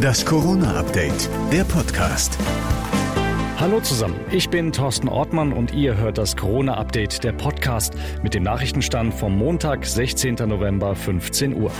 Das Corona-Update, der Podcast. Hallo zusammen, ich bin Thorsten Ortmann und ihr hört das Corona-Update, der Podcast mit dem Nachrichtenstand vom Montag, 16. November, 15 Uhr.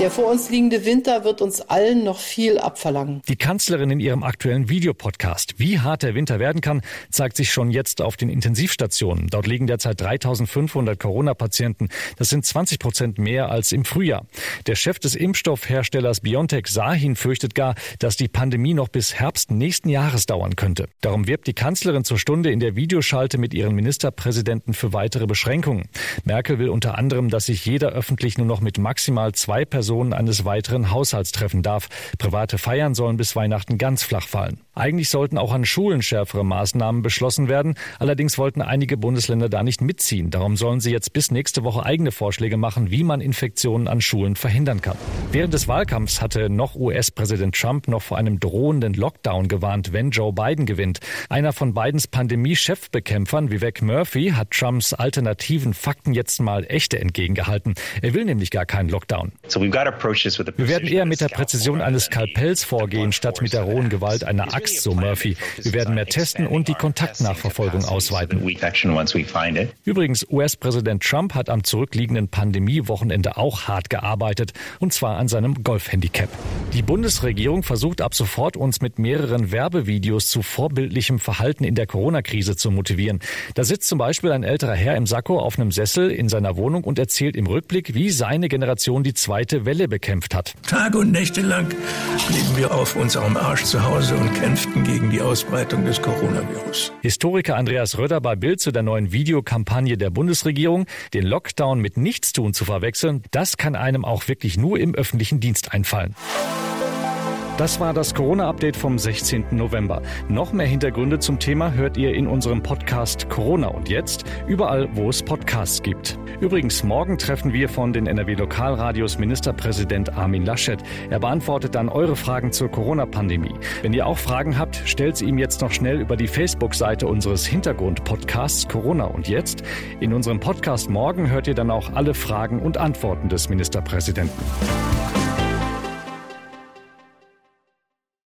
Der vor uns liegende Winter wird uns allen noch viel abverlangen. Die Kanzlerin in ihrem aktuellen Videopodcast, wie hart der Winter werden kann, zeigt sich schon jetzt auf den Intensivstationen. Dort liegen derzeit 3500 Corona-Patienten. Das sind 20 Prozent mehr als im Frühjahr. Der Chef des Impfstoffherstellers BioNTech, Sahin, fürchtet gar, dass die Pandemie noch bis Herbst nächsten Jahres dauern könnte. Darum wirbt die Kanzlerin zur Stunde in der Videoschalte mit ihren Ministerpräsidenten für weitere Beschränkungen. Merkel will unter anderem, dass sich jeder öffentlich nur noch mit maximal zwei Personen Personen eines weiteren Haushalts treffen darf. Private Feiern sollen bis Weihnachten ganz flach fallen. Eigentlich sollten auch an Schulen schärfere Maßnahmen beschlossen werden. Allerdings wollten einige Bundesländer da nicht mitziehen. Darum sollen sie jetzt bis nächste Woche eigene Vorschläge machen, wie man Infektionen an Schulen verhindern kann. Während des Wahlkampfs hatte noch US-Präsident Trump noch vor einem drohenden Lockdown gewarnt, wenn Joe Biden gewinnt. Einer von Bidens Pandemie-Chefbekämpfern, Vivek Murphy, hat Trumps alternativen Fakten jetzt mal echte entgegengehalten. Er will nämlich gar keinen Lockdown. Wir werden eher mit der Präzision eines Skalpells vorgehen, statt mit der rohen Gewalt einer Axt, so Murphy. Wir werden mehr testen und die Kontaktnachverfolgung ausweiten. Übrigens, US-Präsident Trump hat am zurückliegenden Pandemiewochenende auch hart gearbeitet, und zwar an seinem Golfhandicap. Die Bundesregierung versucht ab sofort, uns mit mehreren Werbevideos zu vorbildlichem Verhalten in der Corona-Krise zu motivieren. Da sitzt zum Beispiel ein älterer Herr im Sakko auf einem Sessel in seiner Wohnung und erzählt im Rückblick, wie seine Generation die zweite Welle bekämpft hat. Tage und Nächte lang blieben wir auf unserem Arsch zu Hause und kämpften gegen die Ausbreitung des Coronavirus. Historiker Andreas Röder bei Bild zu der neuen Videokampagne der Bundesregierung. Den Lockdown mit Nichtstun zu verwechseln, das kann einem auch wirklich nur im öffentlichen Dienst einfallen. Das war das Corona-Update vom 16. November. Noch mehr Hintergründe zum Thema hört ihr in unserem Podcast Corona und jetzt, überall, wo es Podcasts gibt. Übrigens, morgen treffen wir von den NRW-Lokalradios Ministerpräsident Armin Laschet. Er beantwortet dann eure Fragen zur Corona-Pandemie. Wenn ihr auch Fragen habt, stellt sie ihm jetzt noch schnell über die Facebook-Seite unseres Hintergrund-Podcasts Corona und jetzt. In unserem Podcast morgen hört ihr dann auch alle Fragen und Antworten des Ministerpräsidenten.